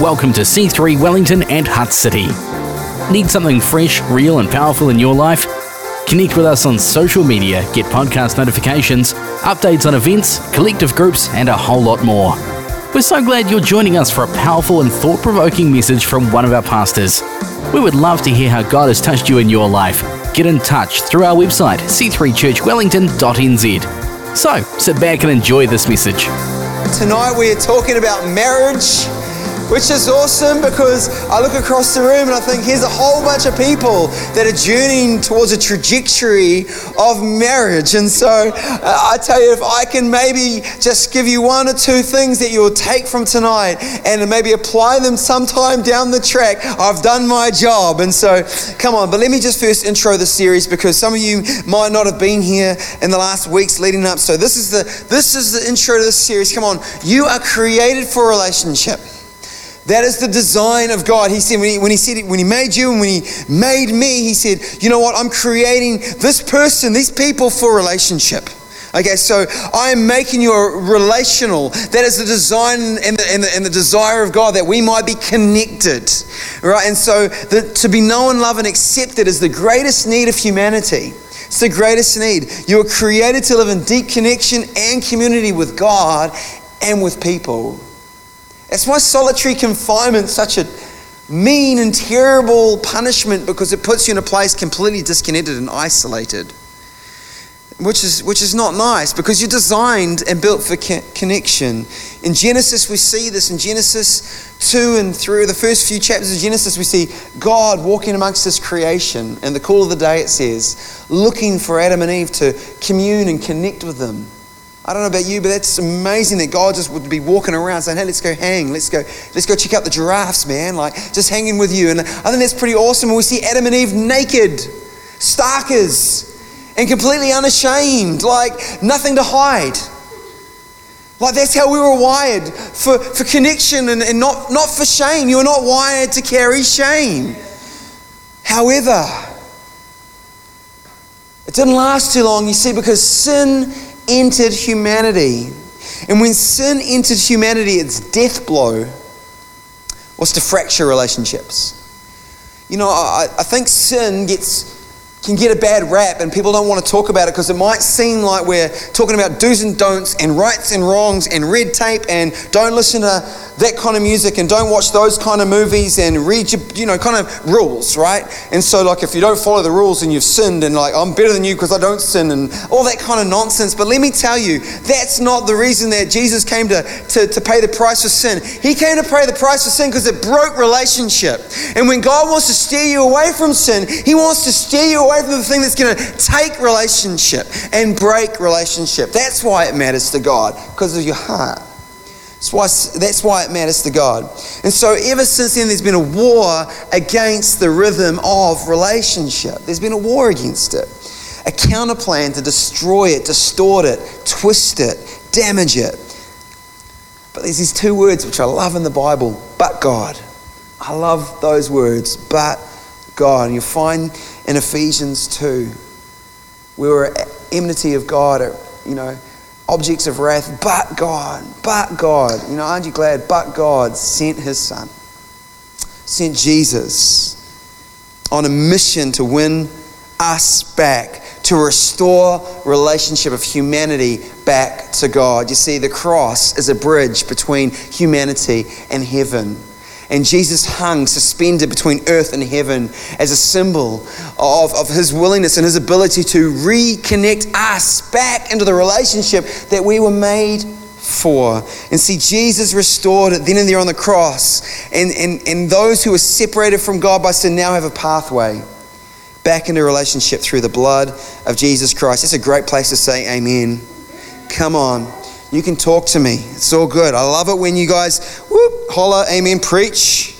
welcome to C3 Wellington and Hutt City. Need something fresh, real, and powerful in your life? Connect with us on social media, get podcast notifications, updates on events, collective groups, and a whole lot more. We're so glad you're joining us for a powerful and thought provoking message from one of our pastors. We would love to hear how God has touched you in your life. Get in touch through our website, c3churchwellington.nz. So, sit back and enjoy this message. Tonight we are talking about marriage, which is awesome because I look across the room and I think here's a whole bunch of people that are journeying towards a trajectory of marriage. And so uh, I tell you, if I can maybe just give you one or two things that you'll take from tonight and maybe apply them sometime down the track, I've done my job. And so come on, but let me just first intro the series because some of you might not have been here in the last weeks leading up. So this is the this is the intro to this series. Come on, you are created for relationship. That is the design of God. He said when he, when he said when he made you and when he made me, he said, you know what? I'm creating this person, these people for relationship. Okay, so I am making you a relational. That is the design and the, and the, and the desire of God that we might be connected, right? And so the, to be known, loved, and accepted is the greatest need of humanity. It's the greatest need. You are created to live in deep connection and community with God and with people. That's why solitary confinement such a mean and terrible punishment because it puts you in a place completely disconnected and isolated. Which is, which is not nice because you're designed and built for connection. In Genesis, we see this. In Genesis 2 and through the first few chapters of Genesis, we see God walking amongst His creation. And the cool of the day, it says, looking for Adam and Eve to commune and connect with them. I don't know about you, but that's amazing that God just would be walking around saying, "Hey, let's go hang, let's go, let's go check out the giraffes, man." Like just hanging with you, and I think that's pretty awesome. We see Adam and Eve naked, starkers, and completely unashamed, like nothing to hide. Like that's how we were wired for, for connection and, and not, not for shame. You were not wired to carry shame. However, it didn't last too long, you see, because sin entered humanity. And when sin entered humanity, its death blow was to fracture relationships. You know, I, I think sin gets can get a bad rap and people don't want to talk about it because it might seem like we're talking about do's and don'ts and rights and wrongs and red tape and don't listen to that kind of music and don't watch those kind of movies and read your, you know, kind of rules, right? And so, like, if you don't follow the rules and you've sinned and, like, I'm better than you because I don't sin and all that kind of nonsense. But let me tell you, that's not the reason that Jesus came to, to, to pay the price for sin. He came to pay the price for sin because it broke relationship. And when God wants to steer you away from sin, He wants to steer you away from the thing that's going to take relationship and break relationship. That's why it matters to God, because of your heart. That's why, that's why it matters to God. And so, ever since then, there's been a war against the rhythm of relationship. There's been a war against it, a counter plan to destroy it, distort it, twist it, damage it. But there's these two words which I love in the Bible but God. I love those words, but God. And you'll find in Ephesians 2, we were enmity of God, uh, you know objects of wrath, but God, but God. You know, aren't you glad? But God sent his son, sent Jesus on a mission to win us back, to restore relationship of humanity back to God. You see, the cross is a bridge between humanity and heaven. And Jesus hung suspended between earth and heaven as a symbol of, of his willingness and his ability to reconnect us back into the relationship that we were made for. And see, Jesus restored it then and there on the cross. And, and, and those who were separated from God by sin now have a pathway back into relationship through the blood of Jesus Christ. It's a great place to say amen. Come on. You can talk to me. It's all good. I love it when you guys whoop, holler, amen, preach.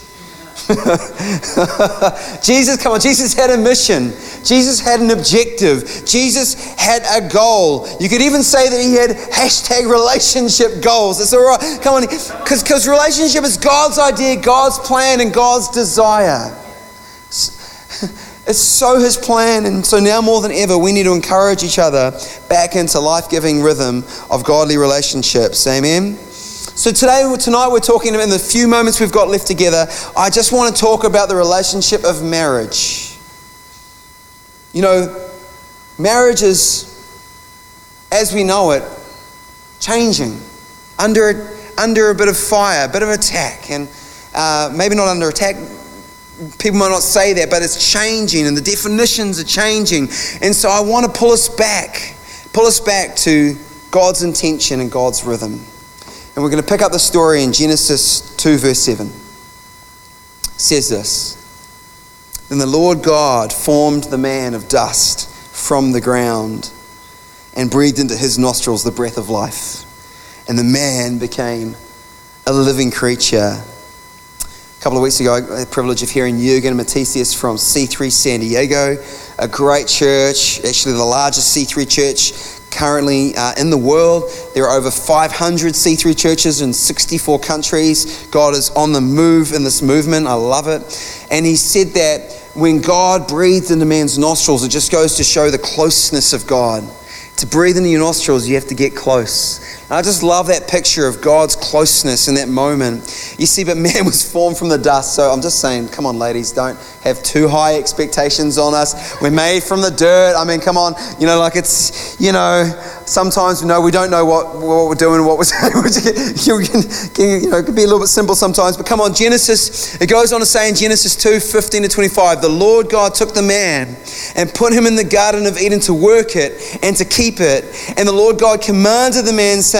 Jesus, come on, Jesus had a mission. Jesus had an objective. Jesus had a goal. You could even say that he had hashtag relationship goals. It's all right. Come on, because relationship is God's idea, God's plan, and God's desire. It's so His plan, and so now more than ever, we need to encourage each other back into life giving rhythm of godly relationships. Amen. So today, tonight, we're talking in the few moments we've got left together. I just want to talk about the relationship of marriage. You know, marriage is, as we know it, changing under under a bit of fire, a bit of attack, and uh, maybe not under attack. People might not say that, but it's changing, and the definitions are changing. And so I want to pull us back, pull us back to God's intention and God's rhythm. And we're going to pick up the story in Genesis 2, verse 7. It says this Then the Lord God formed the man of dust from the ground and breathed into his nostrils the breath of life. And the man became a living creature. A couple of weeks ago, I had the privilege of hearing Jürgen Matthesius from C3 San Diego, a great church, actually the largest C3 church currently uh, in the world. There are over 500 C3 churches in 64 countries. God is on the move in this movement. I love it. And he said that when God breathes into man's nostrils, it just goes to show the closeness of God. To breathe into your nostrils, you have to get close. And I just love that picture of God's closeness in that moment. You see, but man was formed from the dust. So I'm just saying, come on, ladies, don't have too high expectations on us. We're made from the dirt. I mean, come on, you know, like it's, you know, sometimes you know we don't know what, what we're doing, what we're saying. you, you know, it can be a little bit simple sometimes. But come on, Genesis, it goes on to say in Genesis 2 15 to 25, the Lord God took the man and put him in the Garden of Eden to work it and to keep it. And the Lord God commanded the man, saying,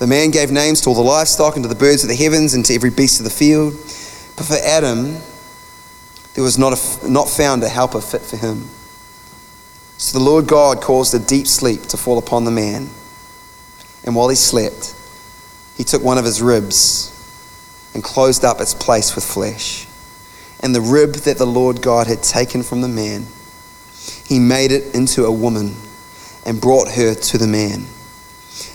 The man gave names to all the livestock and to the birds of the heavens and to every beast of the field. But for Adam, there was not, a, not found a helper fit for him. So the Lord God caused a deep sleep to fall upon the man. And while he slept, he took one of his ribs and closed up its place with flesh. And the rib that the Lord God had taken from the man, he made it into a woman and brought her to the man.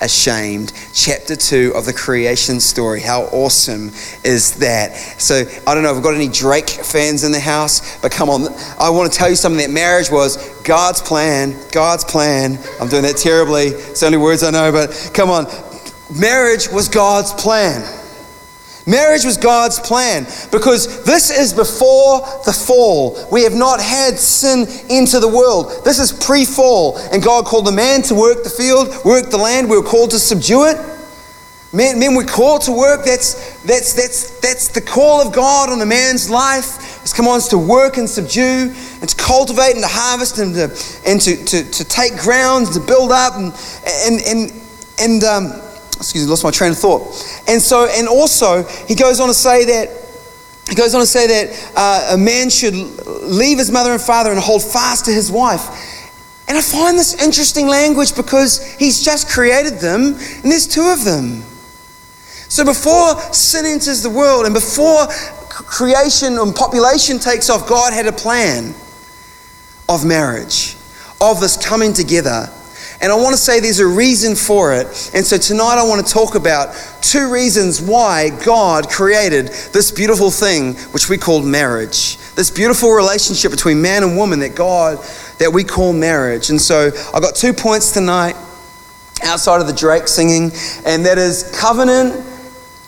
ashamed. Chapter 2 of the creation story. How awesome is that? So, I don't know if we've got any Drake fans in the house, but come on, I want to tell you something that marriage was God's plan. God's plan. I'm doing that terribly. It's the only words I know, but come on. Marriage was God's plan. Marriage was God's plan because this is before the fall. We have not had sin into the world. This is pre fall. And God called the man to work the field, work the land. We were called to subdue it. Men, men were called to work. That's, that's, that's, that's the call of God on a man's life. Come on to work and subdue and to cultivate and to harvest and to, and to, to, to take ground, and to build up and, and, and, and um, excuse me, lost my train of thought. And so, and also, he goes on to say that he goes on to say that uh, a man should leave his mother and father and hold fast to his wife. And I find this interesting language because he's just created them, and there's two of them. So before sin enters the world and before creation and population takes off, God had a plan of marriage, of this coming together and I want to say there's a reason for it. And so tonight I want to talk about two reasons why God created this beautiful thing which we call marriage. This beautiful relationship between man and woman that God that we call marriage. And so I've got two points tonight outside of the Drake singing, and that is covenant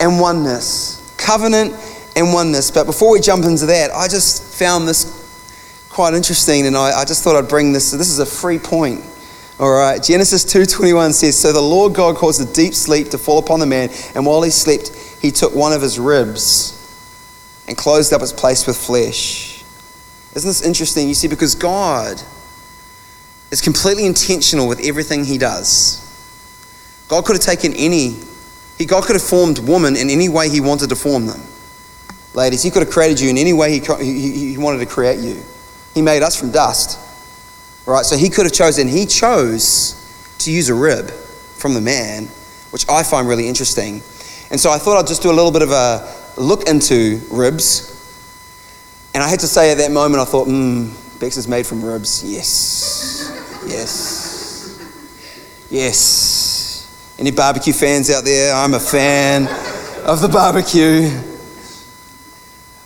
and oneness. Covenant and oneness. But before we jump into that, I just found this quite interesting, and I, I just thought I'd bring this. This is a free point all right, Genesis 2:21 says, "So the Lord God caused a deep sleep to fall upon the man, and while he slept, he took one of his ribs and closed up its place with flesh." Isn't this interesting? You see, because God is completely intentional with everything he does. God could have taken any, he, God could have formed woman in any way he wanted to form them. Ladies, he could have created you in any way he, he, he wanted to create you. He made us from dust. Right? So he could have chosen, he chose to use a rib from the man, which I find really interesting. And so I thought I'd just do a little bit of a look into ribs. And I had to say at that moment, I thought, hmm, Bex is made from ribs. Yes. Yes. Yes. Any barbecue fans out there? I'm a fan of the barbecue.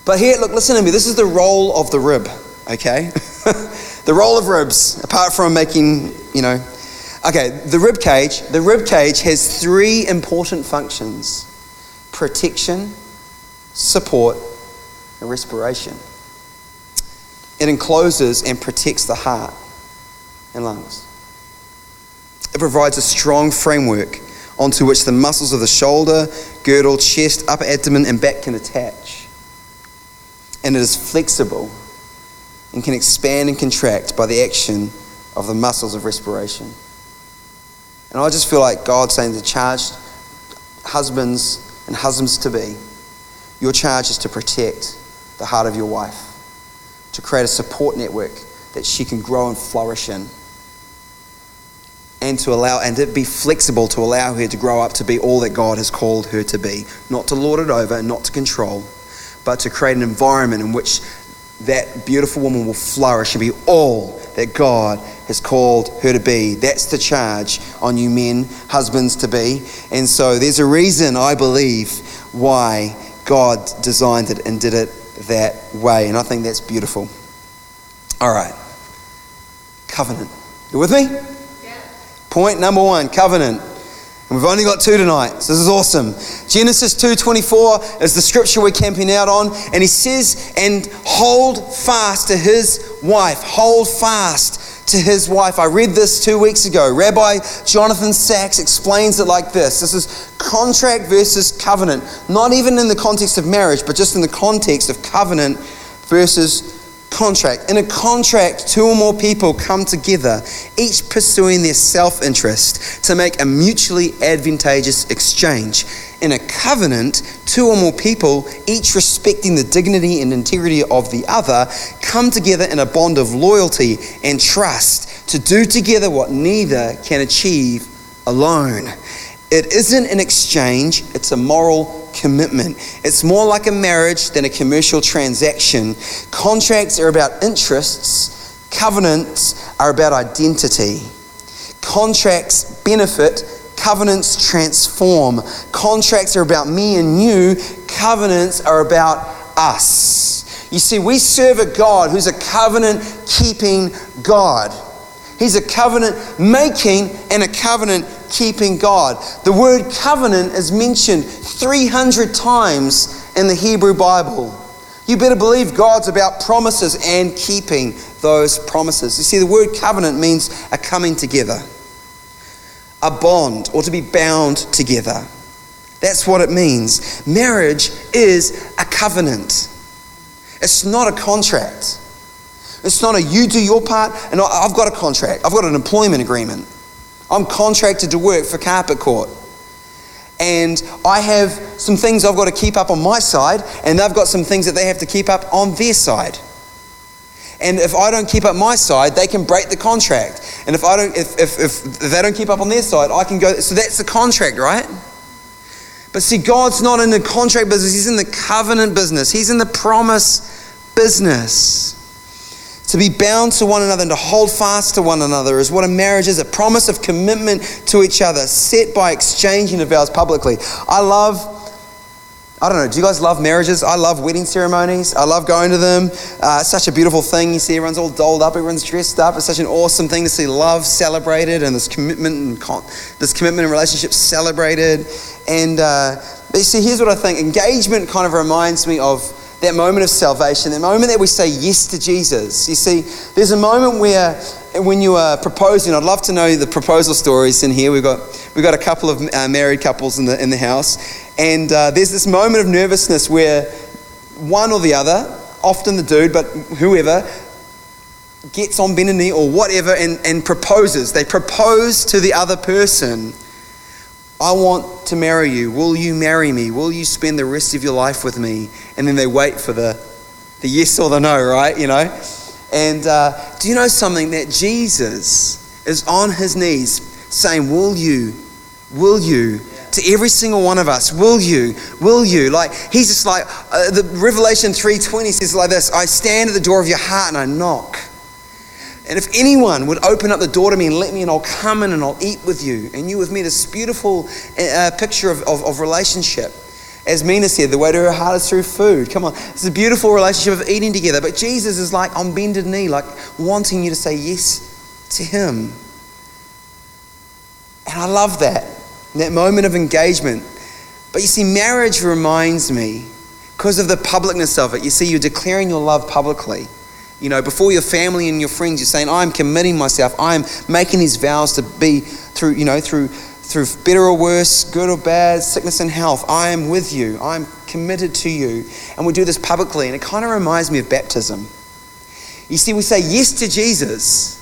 But here, look, listen to me. This is the role of the rib, okay? the role of ribs, apart from making, you know. Okay, the rib cage, the rib cage has three important functions protection, support, and respiration. It encloses and protects the heart and lungs. It provides a strong framework onto which the muscles of the shoulder, girdle, chest, upper abdomen, and back can attach. And it is flexible and can expand and contract by the action of the muscles of respiration. And I just feel like God saying to charged husbands and husbands to be, your charge is to protect the heart of your wife, to create a support network that she can grow and flourish in and to allow and to be flexible to allow her to grow up to be all that God has called her to be, not to lord it over, and not to control, but to create an environment in which that beautiful woman will flourish and be all that God has called her to be. That's the charge on you men, husbands to be. And so there's a reason I believe why God designed it and did it that way. And I think that's beautiful. All right. Covenant. You with me? Yeah. Point number one, covenant. And we've only got two tonight, so this is awesome. Genesis 2:24 is the scripture we're camping out on, and he says, "And hold fast to his wife. Hold fast to his wife." I read this two weeks ago. Rabbi Jonathan Sacks explains it like this: This is contract versus covenant, not even in the context of marriage, but just in the context of covenant versus contract. In a contract, two or more people come together, each pursuing their self interest to make a mutually advantageous exchange. In a covenant, two or more people, each respecting the dignity and integrity of the other, come together in a bond of loyalty and trust to do together what neither can achieve alone. It isn't an exchange, it's a moral commitment. It's more like a marriage than a commercial transaction. Contracts are about interests, covenants are about identity. Contracts benefit, covenants transform. Contracts are about me and you, covenants are about us. You see, we serve a God who's a covenant keeping God. He's a covenant making and a covenant keeping God. The word covenant is mentioned 300 times in the Hebrew Bible. You better believe God's about promises and keeping those promises. You see, the word covenant means a coming together, a bond, or to be bound together. That's what it means. Marriage is a covenant, it's not a contract. It's not a you do your part and I've got a contract. I've got an employment agreement. I'm contracted to work for Carpet Court. And I have some things I've got to keep up on my side, and they've got some things that they have to keep up on their side. And if I don't keep up my side, they can break the contract. And if I don't, if, if, if they don't keep up on their side, I can go. So that's the contract, right? But see, God's not in the contract business, He's in the covenant business, He's in the promise business. To be bound to one another and to hold fast to one another is what a marriage is a promise of commitment to each other, set by exchanging of vows publicly. I love, I don't know, do you guys love marriages? I love wedding ceremonies. I love going to them. Uh, such a beautiful thing. You see everyone's all dolled up, everyone's dressed up. It's such an awesome thing to see love celebrated and this commitment and con- this commitment and relationship celebrated. And uh, you see, here's what I think engagement kind of reminds me of that moment of salvation, that moment that we say yes to Jesus. You see, there's a moment where when you are proposing, I'd love to know the proposal stories in here. We've got, we've got a couple of uh, married couples in the, in the house. And uh, there's this moment of nervousness where one or the other, often the dude, but whoever, gets on bended knee or whatever and, and proposes. They propose to the other person. I want to marry you. Will you marry me? Will you spend the rest of your life with me? And then they wait for the, the yes or the no, right? You know? And uh, do you know something? That Jesus is on his knees saying, Will you? Will you? To every single one of us, will you? Will you? Like, he's just like, uh, the Revelation 3.20 says like this, I stand at the door of your heart and I knock. And if anyone would open up the door to me and let me in, I'll come in and I'll eat with you and you with me. This beautiful uh, picture of, of, of, relationship. As Mina said, the way to her heart is through food. Come on. It's a beautiful relationship of eating together. But Jesus is like on bended knee, like wanting you to say yes to him. And I love that, that moment of engagement. But you see, marriage reminds me, because of the publicness of it, you see, you're declaring your love publicly. You know, before your family and your friends, you're saying, I'm committing myself. I'm making these vows to be through, you know, through through better or worse, good or bad, sickness and health. I am with you. I'm committed to you. And we do this publicly, and it kind of reminds me of baptism. You see, we say yes to Jesus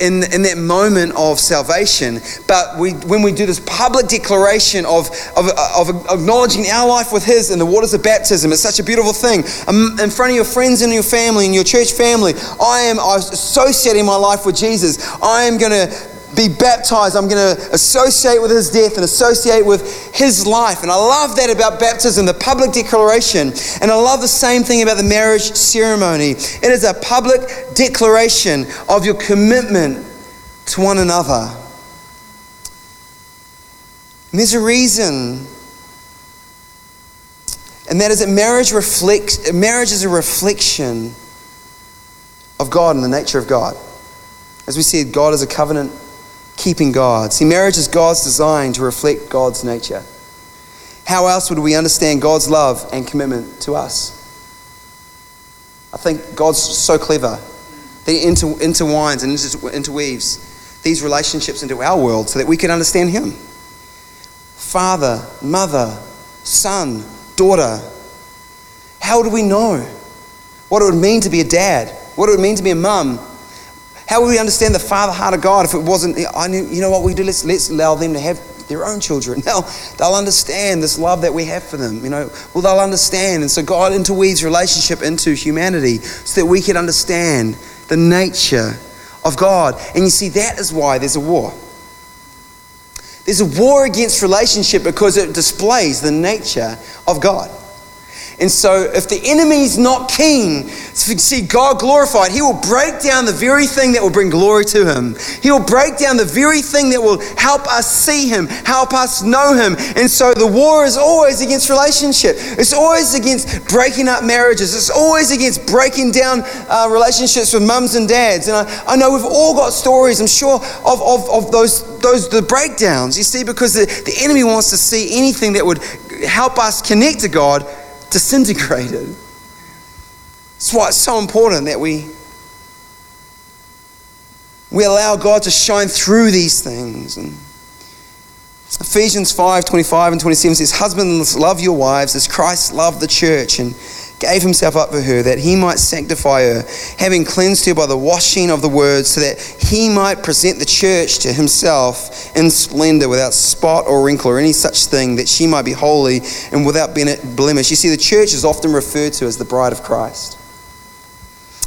in, in that moment of salvation. But we, when we do this public declaration of, of, of acknowledging our life with His in the waters of baptism, it's such a beautiful thing. Um, in front of your friends and your family and your church family, I am associating my life with Jesus. I am going to be baptized. I'm going to associate with his death and associate with his life. And I love that about baptism, the public declaration. And I love the same thing about the marriage ceremony. It is a public declaration of your commitment to one another. And there's a reason. And that is that marriage reflects marriage is a reflection of God and the nature of God. As we said, God is a covenant keeping God. See, marriage is God's design to reflect God's nature. How else would we understand God's love and commitment to us? I think God's so clever that He inter- intertwines and inter- interweaves these relationships into our world so that we can understand Him. Father, mother, son, daughter. How do we know what it would mean to be a dad? What it would mean to be a mum? How would we understand the father heart of God if it wasn't, I knew, you know what we do? Let's, let's allow them to have their own children. Now, they'll understand this love that we have for them. You know, well, they'll understand. And so God interweaves relationship into humanity so that we can understand the nature of God. And you see, that is why there's a war. There's a war against relationship because it displays the nature of God. And so, if the enemy's not keen to see God glorified, he will break down the very thing that will bring glory to him. He will break down the very thing that will help us see him, help us know him. And so, the war is always against relationship. It's always against breaking up marriages. It's always against breaking down uh, relationships with mums and dads. And I, I know we've all got stories, I'm sure, of, of, of those, those the breakdowns. You see, because the, the enemy wants to see anything that would help us connect to God disintegrated. That's why it's so important that we, we allow God to shine through these things. And Ephesians 5 25 and 27 says, Husbands, love your wives as Christ loved the church and gave himself up for her, that he might sanctify her, having cleansed her by the washing of the word, so that he might present the church to himself in splendor, without spot or wrinkle or any such thing, that she might be holy and without blemish. You see, the church is often referred to as the bride of Christ.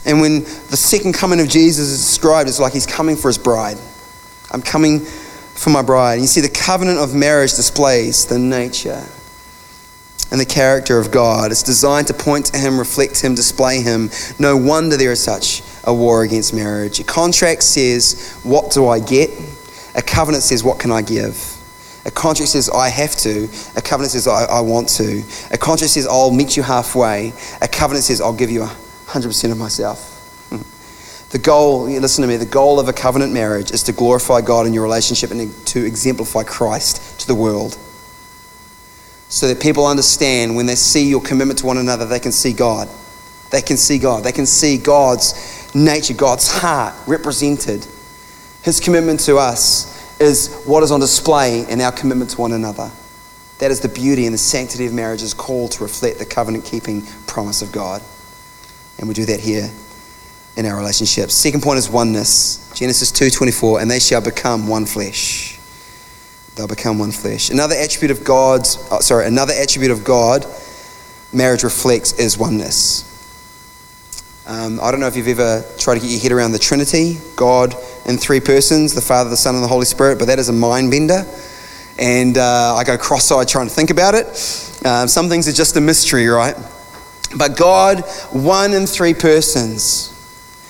And when the second coming of Jesus is described, it's like he's coming for his bride. I'm coming for my bride. You see, the covenant of marriage displays the nature and the character of God. It's designed to point to Him, reflect Him, display Him. No wonder there is such a war against marriage. A contract says, What do I get? A covenant says, What can I give? A contract says, I have to. A covenant says, I, I want to. A contract says, I'll meet you halfway. A covenant says, I'll give you 100% of myself. The goal, listen to me, the goal of a covenant marriage is to glorify God in your relationship and to exemplify Christ to the world so that people understand when they see your commitment to one another, they can see God. They can see God. They can see God's nature, God's heart represented. His commitment to us is what is on display in our commitment to one another. That is the beauty and the sanctity of marriage is called to reflect the covenant keeping promise of God. And we do that here in our relationships. Second point is oneness. Genesis 2:24, and they shall become one flesh. They'll become one flesh. Another attribute of God's, oh, sorry, another attribute of God marriage reflects is oneness. Um, I don't know if you've ever tried to get your head around the Trinity, God in three persons, the Father, the Son, and the Holy Spirit, but that is a mind bender. And uh, I go cross eyed trying to think about it. Um, some things are just a mystery, right? But God, one in three persons,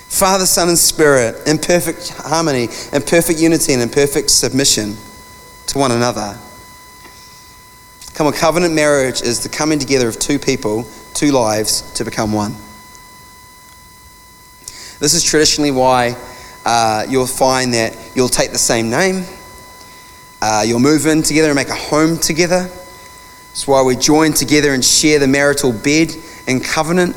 Father, Son, and Spirit, in perfect harmony, in perfect unity, and in perfect submission to one another. Come on, covenant marriage is the coming together of two people, two lives to become one. This is traditionally why uh, you'll find that you'll take the same name, uh, you'll move in together and make a home together. It's why we join together and share the marital bed and covenant.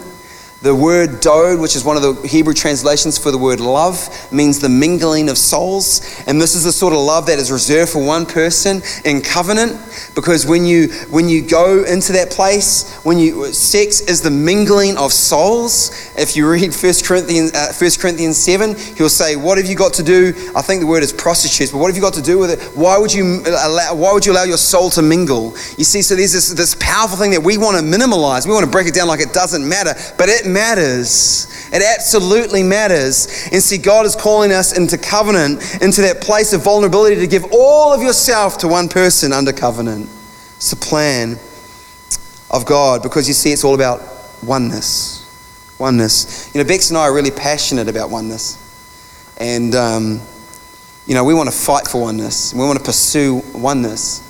The word dode, which is one of the Hebrew translations for the word love, means the mingling of souls. And this is the sort of love that is reserved for one person in covenant. Because when you when you go into that place, when you sex is the mingling of souls. If you read 1 Corinthians uh, 1 Corinthians 7, he'll say, What have you got to do? I think the word is prostitutes, but what have you got to do with it? Why would you allow why would you allow your soul to mingle? You see, so there's this, this powerful thing that we want to minimalize. We want to break it down like it doesn't matter, but it matters. It absolutely matters. And see, God is calling us into covenant, into that place of vulnerability to give all of yourself to one person under covenant. It's the plan of God because you see, it's all about oneness. Oneness. You know, Bex and I are really passionate about oneness. And, um, you know, we want to fight for oneness. We want to pursue oneness.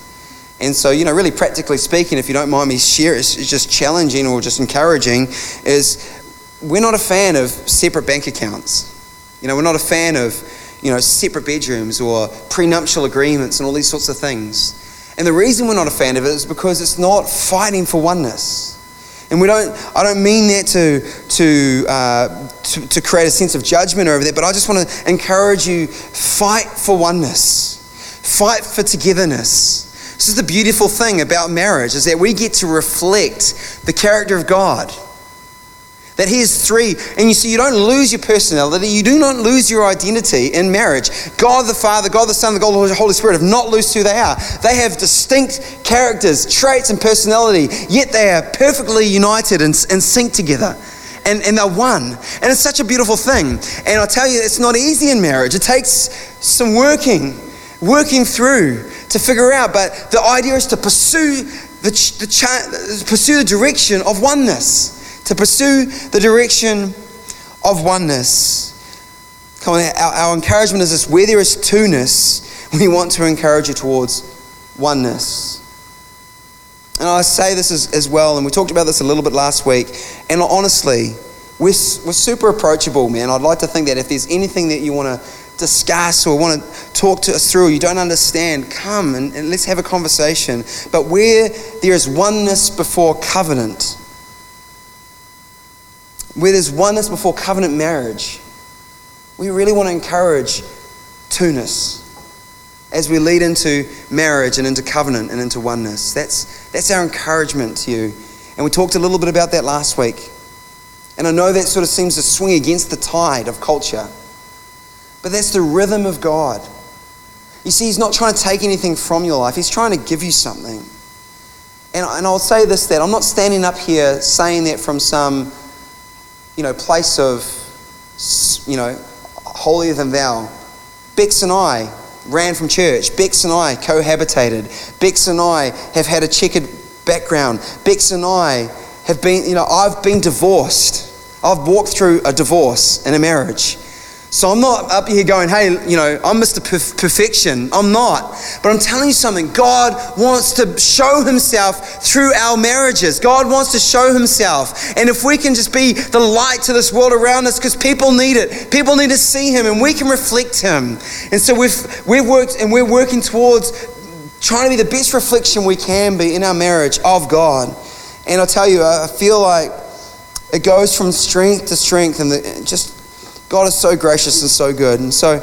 And so, you know, really practically speaking, if you don't mind me share, it's, it's just challenging or just encouraging, is we're not a fan of separate bank accounts. You know, we're not a fan of, you know, separate bedrooms or prenuptial agreements and all these sorts of things. And the reason we're not a fan of it is because it's not fighting for oneness. And we don't, I don't mean that to, to, uh, to, to create a sense of judgment over that, but I just want to encourage you fight for oneness, fight for togetherness. This is the beautiful thing about marriage is that we get to reflect the character of God. That he is three. And you see, you don't lose your personality. You do not lose your identity in marriage. God the Father, God the Son, the God the Holy Spirit have not lost who they are. They have distinct characters, traits, and personality, yet they are perfectly united and, and synced together. And, and they're one. And it's such a beautiful thing. And I tell you, it's not easy in marriage. It takes some working, working through to figure out. But the idea is to pursue the, the, pursue the direction of oneness to pursue the direction of oneness. Come on, our, our encouragement is this where there is two-ness, we want to encourage you towards oneness. And I say this as, as well, and we talked about this a little bit last week. And honestly, we're, we're super approachable, man. I'd like to think that if there's anything that you want to discuss or want to talk to us through, you don't understand, come and, and let's have a conversation. But where there is oneness before covenant, where there's oneness before covenant marriage, we really want to encourage two-ness as we lead into marriage and into covenant and into oneness. That's, that's our encouragement to you. And we talked a little bit about that last week. And I know that sort of seems to swing against the tide of culture, but that's the rhythm of God. You see, He's not trying to take anything from your life, He's trying to give you something. And, and I'll say this that I'm not standing up here saying that from some you know, place of, you know, holier than thou. Bex and I ran from church. Bex and I cohabitated. Bex and I have had a checkered background. Bex and I have been, you know, I've been divorced. I've walked through a divorce and a marriage. So I'm not up here going, hey, you know, I'm Mr. Perfection. I'm not. But I'm telling you something. God wants to show himself through our marriages. God wants to show himself. And if we can just be the light to this world around us, because people need it. People need to see him and we can reflect him. And so we've, we've worked and we're working towards trying to be the best reflection we can be in our marriage of God. And I'll tell you, I feel like it goes from strength to strength and the, just God is so gracious and so good. And so,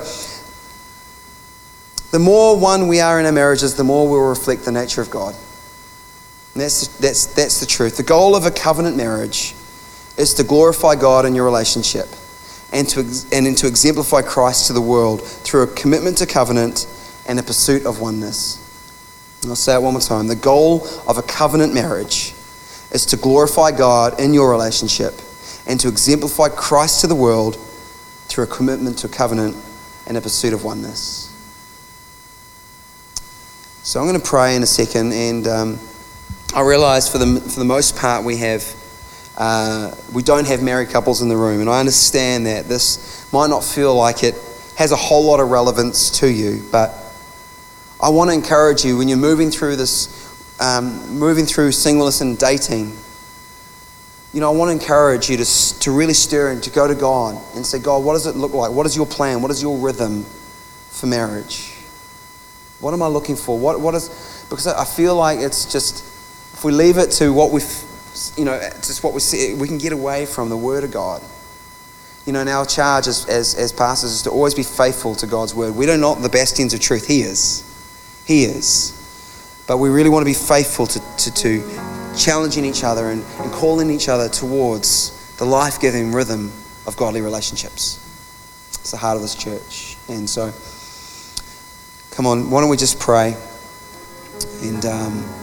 the more one we are in our marriages, the more we'll reflect the nature of God. And that's, that's, that's the truth. The goal of a covenant marriage is to glorify God in your relationship and to, and to exemplify Christ to the world through a commitment to covenant and a pursuit of oneness. And I'll say it one more time. The goal of a covenant marriage is to glorify God in your relationship and to exemplify Christ to the world through a commitment to a covenant and a pursuit of oneness. So I'm going to pray in a second, and um, I realize for the, for the most part we have uh, we don't have married couples in the room, and I understand that this might not feel like it has a whole lot of relevance to you, but I want to encourage you when you're moving through this, um, moving through singleness and dating. You know, I want to encourage you to, to really stir and to go to God and say, God, what does it look like? What is your plan? What is your rhythm for marriage? What am I looking for? What, what is, because I feel like it's just, if we leave it to what we you know, just what we see, we can get away from the Word of God. You know, and our charge as, as, as pastors is to always be faithful to God's Word. We are not the bastions of truth. He is. He is. But we really want to be faithful to, to, to challenging each other and, and calling each other towards the life giving rhythm of godly relationships. It's the heart of this church. And so, come on, why don't we just pray? And. Um,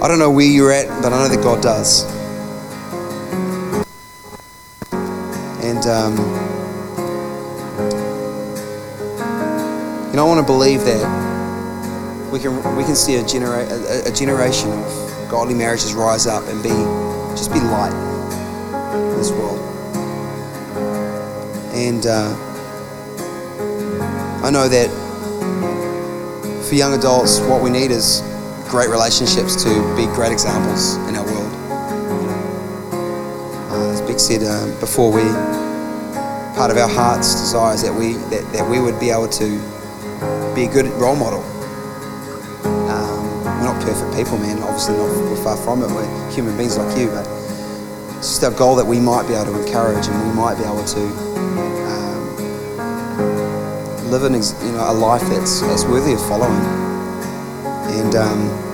I don't know where you're at, but I know that God does. And, um, you know, I want to believe that we can, we can see a, genera- a, a generation of godly marriages rise up and be just be light in this world. And uh, I know that for young adults, what we need is great relationships to be great examples in our world. Uh, as Bex said uh, before, we part of our heart's desire is that we that, that we would be able to be a good role model. Perfect people, man. Obviously, not we're far from it. We're human beings like you, but it's just our goal that we might be able to encourage and we might be able to um, live an, you know, a life that's, that's worthy of following. And um,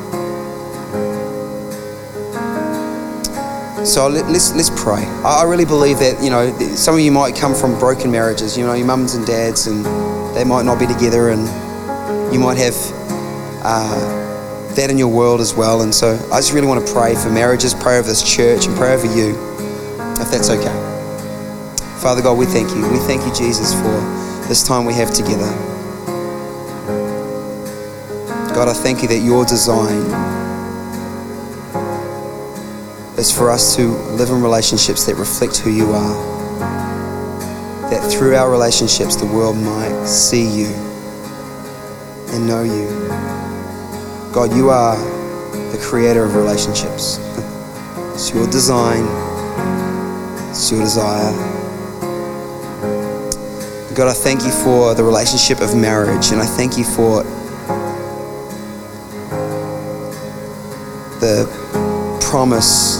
so let, us let's pray. I, really believe that you know some of you might come from broken marriages. You know your mums and dads, and they might not be together, and you might have uh, that in your world as well. And so I just really want to pray for marriages, pray over this church, and pray over you, if that's okay. Father God, we thank you. We thank you, Jesus, for this time we have together. God, I thank you that your design is for us to live in relationships that reflect who you are. That through our relationships, the world might see you and know you. God, you are the creator of relationships. It's your design, it's your desire. God, I thank you for the relationship of marriage, and I thank you for the promise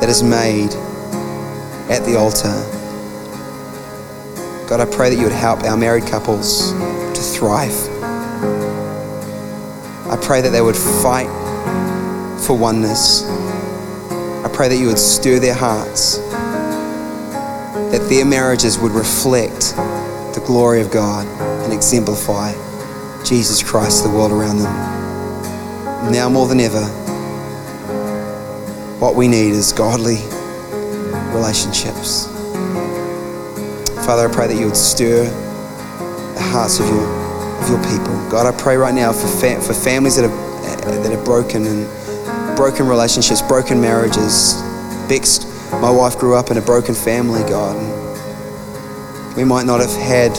that is made at the altar. God, I pray that you would help our married couples to thrive. I pray that they would fight for oneness. I pray that you would stir their hearts, that their marriages would reflect the glory of God and exemplify Jesus Christ to the world around them. Now more than ever, what we need is godly relationships. Father, I pray that you would stir the hearts of your, of your people. God, I pray right now for, fa- for families that are, that are broken and broken relationships, broken marriages. Bex, my wife grew up in a broken family, God. We might not have had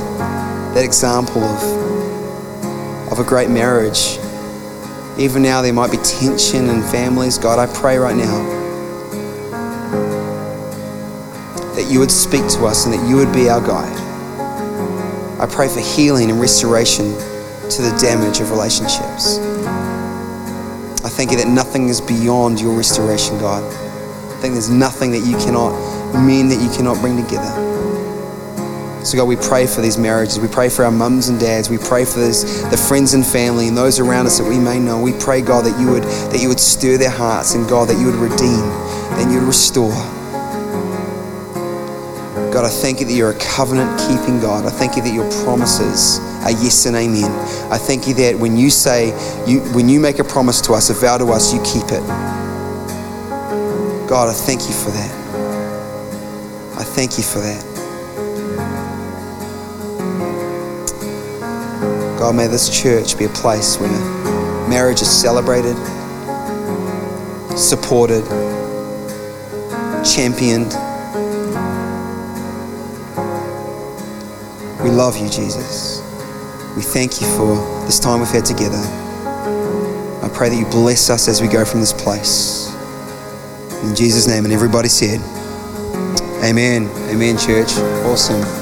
that example of, of a great marriage even now, there might be tension in families. God, I pray right now that you would speak to us and that you would be our guide. I pray for healing and restoration to the damage of relationships. I thank you that nothing is beyond your restoration, God. I think there's nothing that you cannot mend, that you cannot bring together. So, God, we pray for these marriages. We pray for our mums and dads. We pray for this, the friends and family and those around us that we may know. We pray, God, that you would that you would stir their hearts and God that you would redeem, that you would restore, God, I thank you that you're a covenant keeping God. I thank you that your promises are yes and amen. I thank you that when you say, you, when you make a promise to us, a vow to us, you keep it. God, I thank you for that. I thank you for that. God, may this church be a place where marriage is celebrated, supported, championed. Love you, Jesus. We thank you for this time we've had together. I pray that you bless us as we go from this place. In Jesus' name, and everybody said, Amen. Amen, church. Awesome.